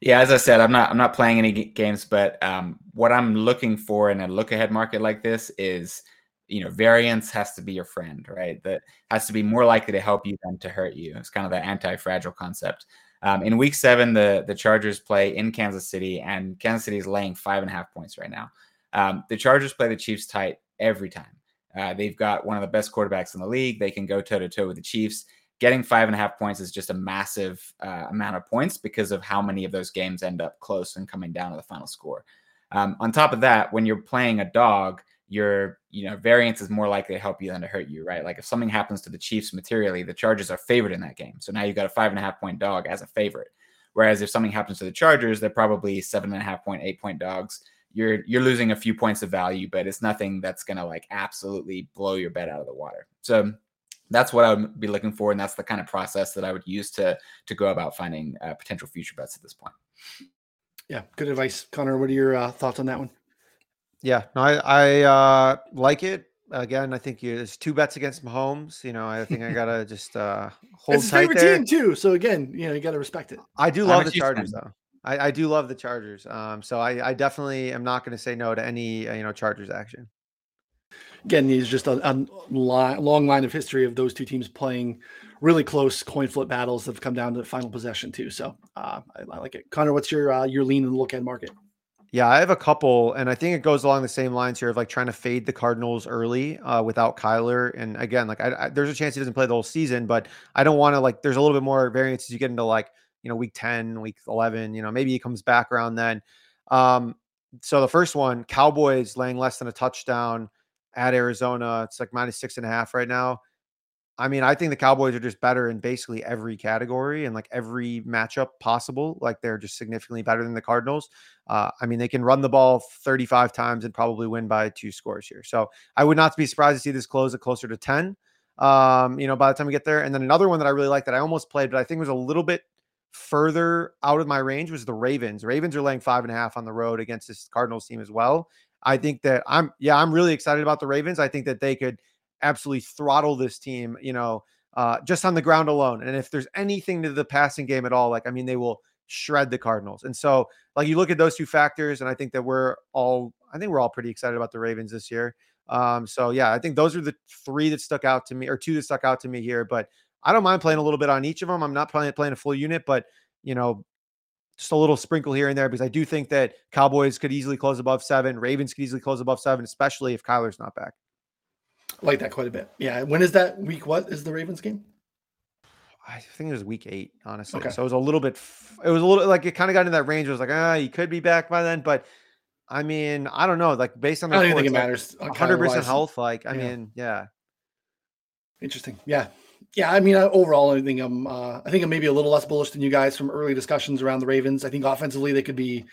Yeah, as I said, I'm not I'm not playing any games, but um, what I'm looking for in a look ahead market like this is, you know, variance has to be your friend, right? That has to be more likely to help you than to hurt you. It's kind of the anti fragile concept. Um, in week seven, the the Chargers play in Kansas City, and Kansas City is laying five and a half points right now. Um, the Chargers play the Chiefs tight every time. Uh, they've got one of the best quarterbacks in the league. They can go toe to toe with the Chiefs getting five and a half points is just a massive uh, amount of points because of how many of those games end up close and coming down to the final score. Um, on top of that, when you're playing a dog, your you know variance is more likely to help you than to hurt you, right? Like if something happens to the Chiefs materially, the Chargers are favored in that game, so now you've got a five and a half point dog as a favorite. Whereas if something happens to the Chargers, they're probably seven and a half point, eight point dogs. You're you're losing a few points of value, but it's nothing that's gonna like absolutely blow your bet out of the water. So that's what I would be looking for, and that's the kind of process that I would use to to go about finding uh, potential future bets at this point. Yeah, good advice, Connor. What are your uh, thoughts on that one? Yeah, no, I I uh, like it. Again, I think you, there's two bets against Mahomes. You know, I think I gotta just uh, hold it's his tight favorite there. team too. So again, you know, you gotta respect it. I do love the Chargers fan. though. I, I do love the Chargers. Um, so I, I definitely am not going to say no to any uh, you know Chargers action. Again, there's just a, a li- long line of history of those two teams playing really close coin flip battles that have come down to the final possession too. So uh, I, I, like it. Connor, what's your uh, your lean and look ahead market? Yeah, I have a couple, and I think it goes along the same lines here of like trying to fade the Cardinals early uh, without Kyler. And again, like I, I, there's a chance he doesn't play the whole season, but I don't want to like. There's a little bit more variance as you get into like you know week ten, week eleven. You know maybe he comes back around then. Um, so the first one, Cowboys laying less than a touchdown at Arizona. It's like minus six and a half right now. I mean, I think the Cowboys are just better in basically every category and like every matchup possible. Like they're just significantly better than the Cardinals. Uh, I mean, they can run the ball 35 times and probably win by two scores here. So I would not be surprised to see this close at closer to 10. Um, you know, by the time we get there. And then another one that I really like that I almost played, but I think was a little bit further out of my range was the Ravens. Ravens are laying five and a half on the road against this Cardinals team as well. I think that I'm, yeah, I'm really excited about the Ravens. I think that they could absolutely throttle this team, you know, uh, just on the ground alone. And if there's anything to the passing game at all, like, I mean, they will shred the Cardinals. And so, like, you look at those two factors, and I think that we're all, I think we're all pretty excited about the Ravens this year. Um, so yeah, I think those are the three that stuck out to me, or two that stuck out to me here. But I don't mind playing a little bit on each of them. I'm not playing playing a full unit, but you know, just a little sprinkle here and there because I do think that Cowboys could easily close above seven, Ravens could easily close above seven, especially if Kyler's not back. I like that quite a bit. Yeah. When is that week? What is the Ravens game? I think it was week eight, honestly. Okay. So it was a little bit, it was a little like it kind of got in that range. It was like, ah, he could be back by then. But I mean, I don't know. Like based on the I don't think it matters. 100% health. Like, I yeah. mean, yeah. Interesting. Yeah. Yeah. I mean, overall, I think I'm, uh, I think I'm maybe a little less bullish than you guys from early discussions around the Ravens. I think offensively they could be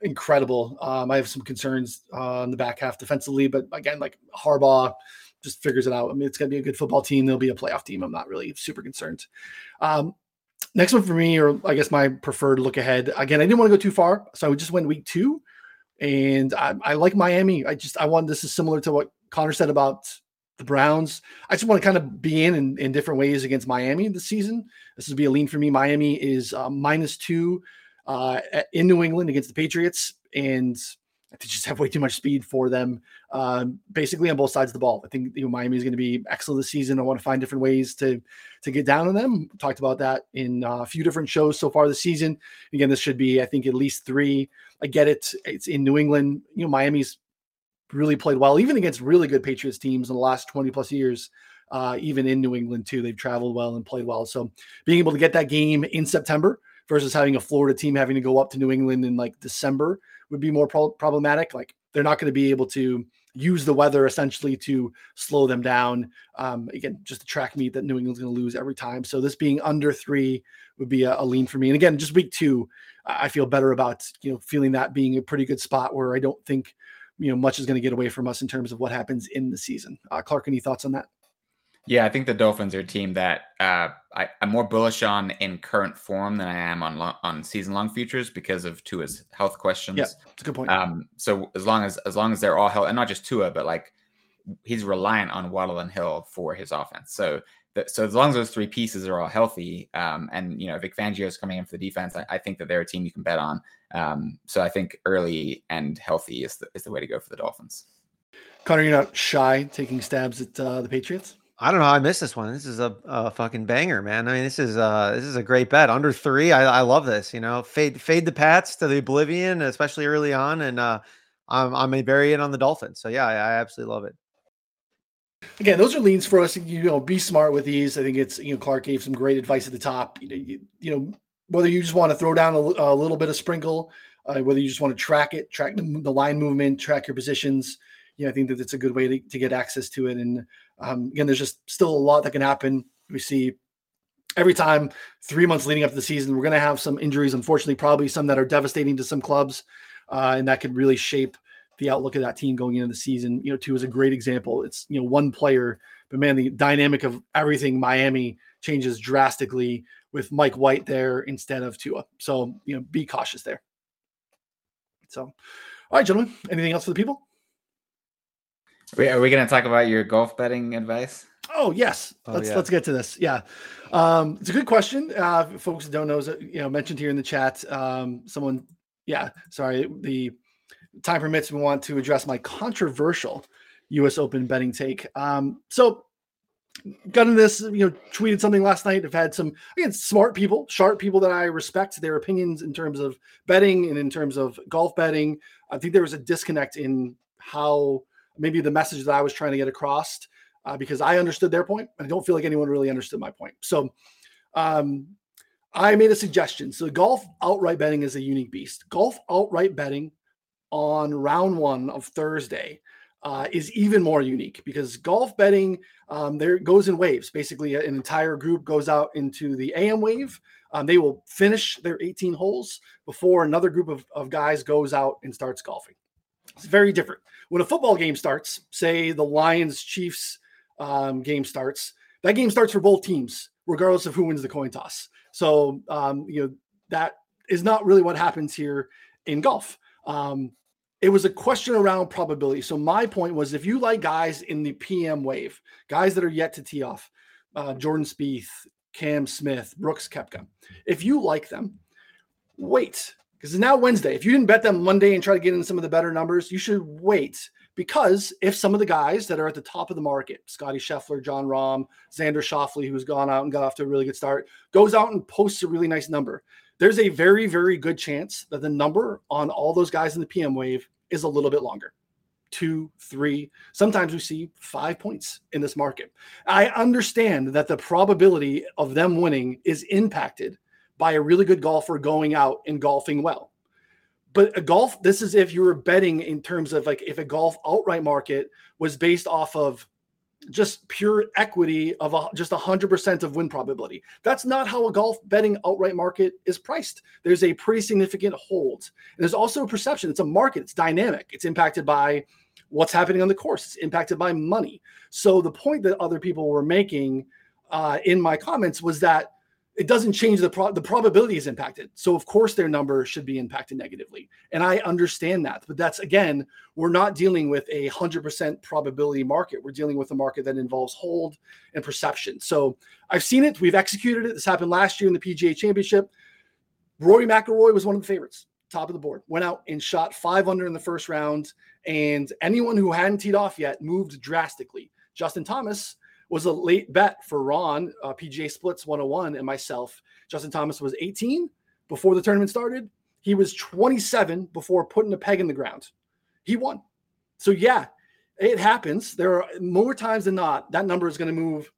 incredible. Um, I have some concerns uh, on the back half defensively, but again, like Harbaugh, just figures it out. I mean, it's going to be a good football team. They'll be a playoff team. I'm not really super concerned. Um, next one for me, or I guess my preferred look ahead. Again, I didn't want to go too far, so I just went week two, and I, I like Miami. I just I want this is similar to what Connor said about the Browns. I just want to kind of be in, in, in different ways against Miami this season. This would be a lean for me. Miami is uh, minus two uh, in New England against the Patriots, and they just have way too much speed for them, um, basically on both sides of the ball. I think you know, Miami is going to be excellent this season. I want to find different ways to to get down on them. Talked about that in uh, a few different shows so far this season. Again, this should be, I think, at least three. I get it. It's in New England. You know, Miami's really played well, even against really good Patriots teams in the last 20 plus years. Uh, even in New England too, they've traveled well and played well. So being able to get that game in September versus having a Florida team having to go up to New England in like December would be more pro- problematic. Like they're not going to be able to use the weather essentially to slow them down. Um, again, just a track meet that New England's going to lose every time. So this being under three would be a, a, lean for me. And again, just week two, I feel better about you know feeling that being a pretty good spot where I don't think you know much is going to get away from us in terms of what happens in the season. Uh, Clarke, any thoughts on that? Yeah, I think the Dolphins are a team that uh, I, am more bullish on in current form than I am on lo- on season long futures because of Tua's health questions. Yeah, that's a good point. Um, so as long as as long as they're all healthy, and not just Tua, but like he's reliant on Waddle and Hill for his offense. So so as long as those three pieces are all healthy, um, and you know Vic Fangio is coming in for the defense, I, I, think that they're a team you can bet on. Um, so I think early and healthy is the is the way to go for the Dolphins. Connor, you're not shy taking stabs at uh, the Patriots. I don't know how I missed this one. This is a, a, fucking banger, man. I mean, this is uh this is a great bet. Under three, I, I love this. You know, fade fade the Pats to the oblivion, especially early on, and uh, I'm I'm a very in on the Dolphins. So yeah, I, I absolutely love it. Again, those are leans for us. You know, be smart with these. I think it's you know Clarke gave some great advice at the top. You know, you, you know whether you just want to throw down a, a little bit of sprinkle, uh, whether you just want to track it, track the, the line movement, track your positions you know, I think that it's a good way to, to get access to it. And um, again, there's just still a lot that can happen. We see every time three months leading up to the season, we're going to have some injuries, unfortunately, probably some that are devastating to some clubs. Uh, and that could really shape the outlook of that team going into the season. You know, Tua is a great example. It's, you know, one player, but man, the dynamic of everything Miami changes drastically with Mike White there instead of Tua. So, you know, be cautious there. So, all right, gentlemen, anything else for the people? Are we going to talk about your golf betting advice? Oh yes, Oh, let's yeah. let's get to this. Yeah, um, it's a good question. Uh, folks who don't know, you know, mentioned here in the chat. Um, someone, yeah, sorry, the time permits. We want to address my controversial U.S. Open betting take. Um, so, got into this. You know, tweeted something last night. I've had some again smart people, sharp people that I respect their opinions in terms of betting and in terms of golf betting. I think there was a disconnect in how maybe the message that I was trying to get across uh, because I understood their point, and I don't feel like anyone really understood my point. So, um, I made a suggestion. So, golf outright betting is a unique beast. Golf outright betting on round one of Thursday uh, is even more unique because golf betting um, there goes in waves. Basically, an entire group goes out into the AM wave. Um, they will finish their 18 holes before another group of, of guys goes out and starts golfing. It's very different. When a football game starts, say the Lions Chiefs um, game starts, that game starts for both teams, regardless of who wins the coin toss. So, um, you know, that is not really what happens here in golf. Um, it was a question around probability. So, my point was if you like guys in the PM wave, guys that are yet to tee off, uh, Jordan Spieth, Cam Smith, Brooks Koepka, if you like them, wait because it's now Wednesday. If you didn't bet them Monday and try to get in some of the better numbers, you should wait because if some of the guys that are at the top of the market, Scotty Scheffler, Jon Rahm, Xander Schauffele, who's gone out and got off to a really good start, goes out and posts a really nice number, there's a very, very good chance that the number on all those guys in the PM wave is a little bit longer. Two, three, sometimes we see five points in this market. I understand that the probability of them winning is impacted by a really good golfer going out and golfing well. But a golf, this is if you were betting in terms of like if a golf outright market was based off of just pure equity of a, just 100% of win probability. That's not how a golf betting outright market is priced. There's a pretty significant hold. And there's also a perception. It's a market, it's dynamic, it's impacted by what's happening on the course, it's impacted by money. So the point that other people were making uh, in my comments was that it doesn't change the pro- the probability is impacted. So of course their number should be impacted negatively. And I understand that. But that's again, we're not dealing with a 100% probability market. We're dealing with a market that involves hold and perception. So I've seen it, we've executed it. This happened last year in the PGA Championship. Rory McIlroy was one of the favorites, top of the board. Went out and shot 5 under in the first round and anyone who hadn't teed off yet moved drastically. Justin Thomas was a late bet for Ron, uh, PGA Splits 101, and myself. Justin Thomas was 18 before the tournament started. He was 27 before putting a peg in the ground. He won. So, yeah, it happens. There are more times than not that number is going to move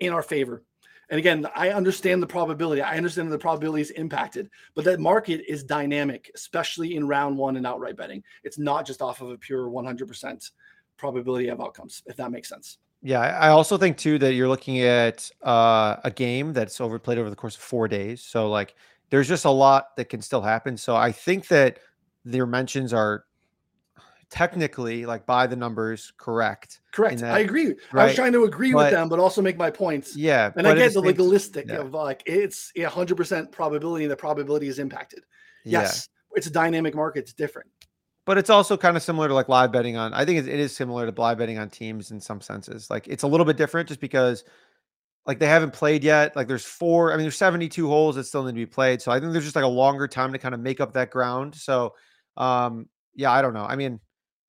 in our favor. And again, I understand the probability. I understand that the probability is impacted, but that market is dynamic, especially in round one and outright betting. It's not just off of a pure 100% probability of outcomes, if that makes sense. Yeah, I also think too that you're looking at uh, a game that's overplayed over the course of four days. So like, there's just a lot that can still happen. So I think that their mentions are technically like by the numbers correct. Correct. that- I agree. I was trying to agree But- with them, but also make my points. Yeah, And I get the legalistic yeah. of like it's a hundred percent probability, and the probability is impacted. Yes, it's a dynamic market. It's different. But it's also kind of similar to like live betting on. I think it, is similar to live betting on teams in some senses. Like it's a little bit different just because like they haven't played yet. Like there's four. I mean, there's 72 holes that still need to be played. So I think there's just like a longer time to kind of make up that ground. So um yeah, I don't know. I mean,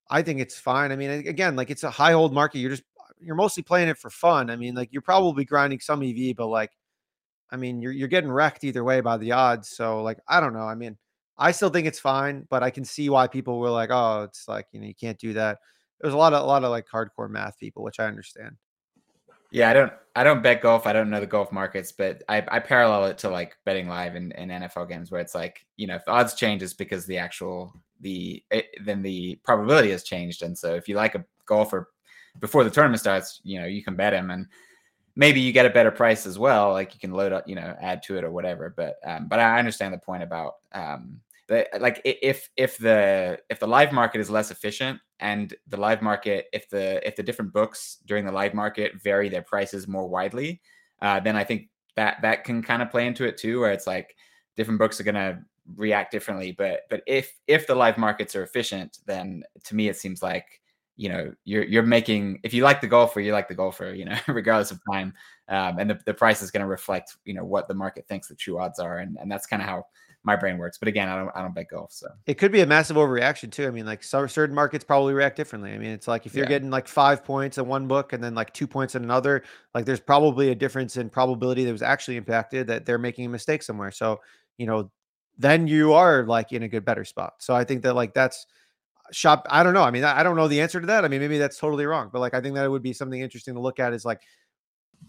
I think it's fine. I mean, again, like it's a high hold market. You're just you're mostly playing it for fun. I mean, like you're probably grinding some EV, but like I mean, you're you're getting wrecked either way by the odds. So like I don't know. I mean, I still think it's fine, but I can see why people were like, "Oh, it's like you know you can't do that." There's a lot of a lot of like hardcore math people, which I understand. Yeah, I don't I don't bet golf. I don't know the golf markets, but I, I parallel it to like betting live in, in NFL games where it's like, you know, if the odds change because the actual the it, then the probability has changed. And so if you like a golfer before the tournament starts, you know, you can bet him and maybe you get a better price as well. Like you can load up, you know, add to it or whatever. But um, but I understand the point about um the, like if if the if the live market is less efficient and the live market if the if the different books during the live market vary their prices more widely uh, then i think that that can kind of play into it too where it's like different books are going to react differently but but if if the live markets are efficient then to me it seems like you know you're you're making if you like the golfer you like the golfer you know regardless of time um, and the, the price is going to reflect you know what the market thinks the true odds are and, and that's kind of how my brain works but again i don't i don't bet golf so it could be a massive overreaction too i mean like some certain markets probably react differently i mean it's like if you're yeah. getting like five points in one book and then like two points in another like there's probably a difference in probability that was actually impacted that they're making a mistake somewhere so you know then you are like in a good better spot so i think that like that's shop i don't know i mean i don't know the answer to that i mean maybe that's totally wrong but like i think that it would be something interesting to look at is like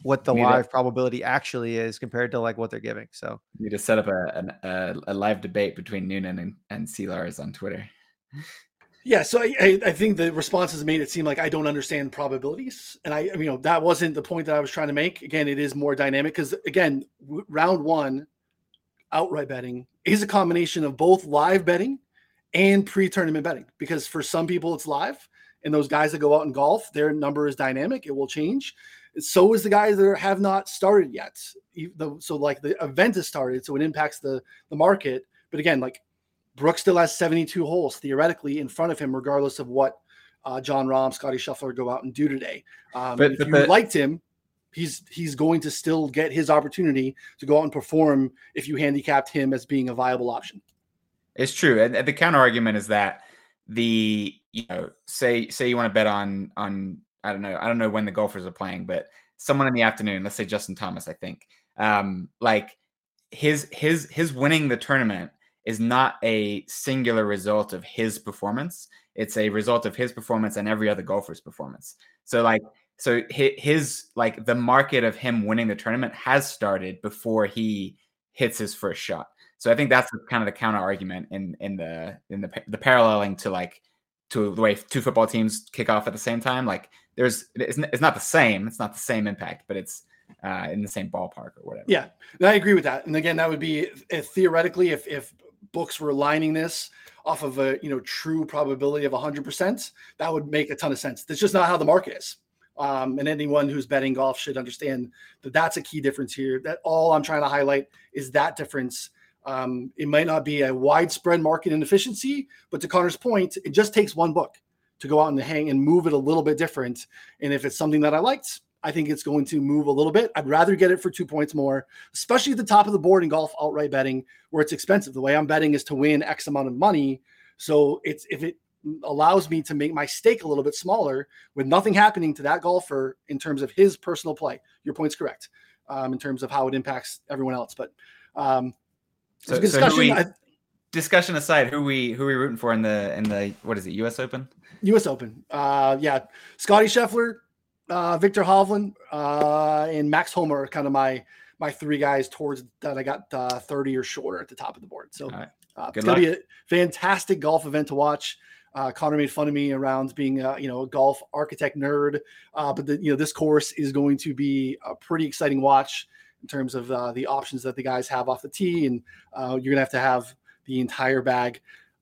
what the live probability actually is compared to like what they're giving so. You need to set up a, a, a live debate between noonan and, and c lars on twitter. Yeah so I, I think the responses made it seem like i don't understand probabilities and i you know that wasn't the point that i was trying to make again it is more dynamic because again round one outright betting is a combination of both live betting and pre-tournament betting because for some people it's live and those guys that go out and golf their number is dynamic it will change. So is the guys that have not started yet. So like the event has started so it impacts the the market. But again like brooks still has 72 holes theoretically in front of him regardless of what uh, jon rahm scotty scheffler go out and do today. Um, but, if but, you but, liked him he's he's going to still get his opportunity to go out and perform if you handicapped him as being a viable option it's true, and the counter argument is that the you know say say you want to bet on on I don't know I don't know when the golfers are playing, but someone in the afternoon, let's say Justin Thomas, I think, um, like his his his winning the tournament is not a singular result of his performance. It's a result of his performance and every other golfer's performance. So like so his like the market of him winning the tournament has started before he hits his first shot. So I think that's kind of the counter argument in in the in the the paralleling to like to the way two football teams kick off at the same time. Like there's it's, it's not the same. It's not the same impact, but it's uh, in the same ballpark or whatever. Yeah, I agree with that. And again, that would be if, theoretically if if books were lining this off of a you know true probability of 100%, that would make a ton of sense. That's just not how the market is. Um, and anyone who's betting golf should understand that that's a key difference here. That all I'm trying to highlight is that difference um, it might not be a widespread market inefficiency, but to Connor's point, it just takes one book to go out and hang and move it a little bit different. And if it's something that I liked, I think it's going to move a little bit. I'd rather get it for two points more, especially at the top of the board in golf outright betting where it's expensive. The way I'm betting is to win X amount of money. So it's if it allows me to make my stake a little bit smaller with nothing happening to that golfer in terms of his personal play. Your point's correct um, in terms of how it impacts everyone else. But um, so, discussion. So we, I, discussion aside, who we who we rooting for in the in the what is it? U.S. Open. U.S. Open. Uh, yeah, Scotty Scheffler, uh, Viktor Hovland, uh, and Max Homa are kind of my my three guys towards that I got uh, 30 or shorter at the top of the board. So right. uh, it's gonna be a fantastic golf event to watch. Uh, Connor made fun of me around being a, you know a golf architect nerd, uh, but the, you know this course is going to be a pretty exciting watch in terms of uh, the options that the guys have off the tee, and uh, you're gonna have to have the entire bag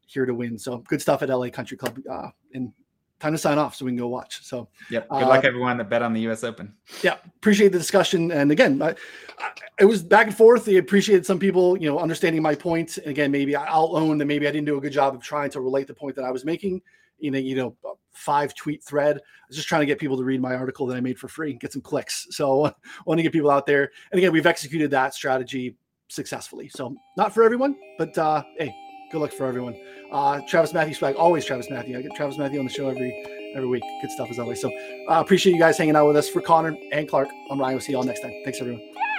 here to win. So good stuff at LA Country Club, uh, and time to sign off so we can go watch. So yep, good luck uh, everyone that bet on the U.S. Open. Yeah, appreciate the discussion, and again, I, I, it was back and forth. I appreciated some people, you know, understanding my point. And again, maybe I'll own that maybe I didn't do a good job of trying to relate the point that I was making in a you know five tweet thread. I was just trying to get people to read my article that I made for free and get some clicks. So I want to get people out there. And again, we've executed that strategy successfully. So not for everyone, but uh, hey, good luck for everyone. Uh, Travis Mathew swag, always Travis Mathew. I get Travis Mathew on the show every every week. Good stuff as always. So uh, appreciate you guys hanging out with us. For Connor and Clarke, I'm Ryan. We'll see you all next time. Thanks everyone.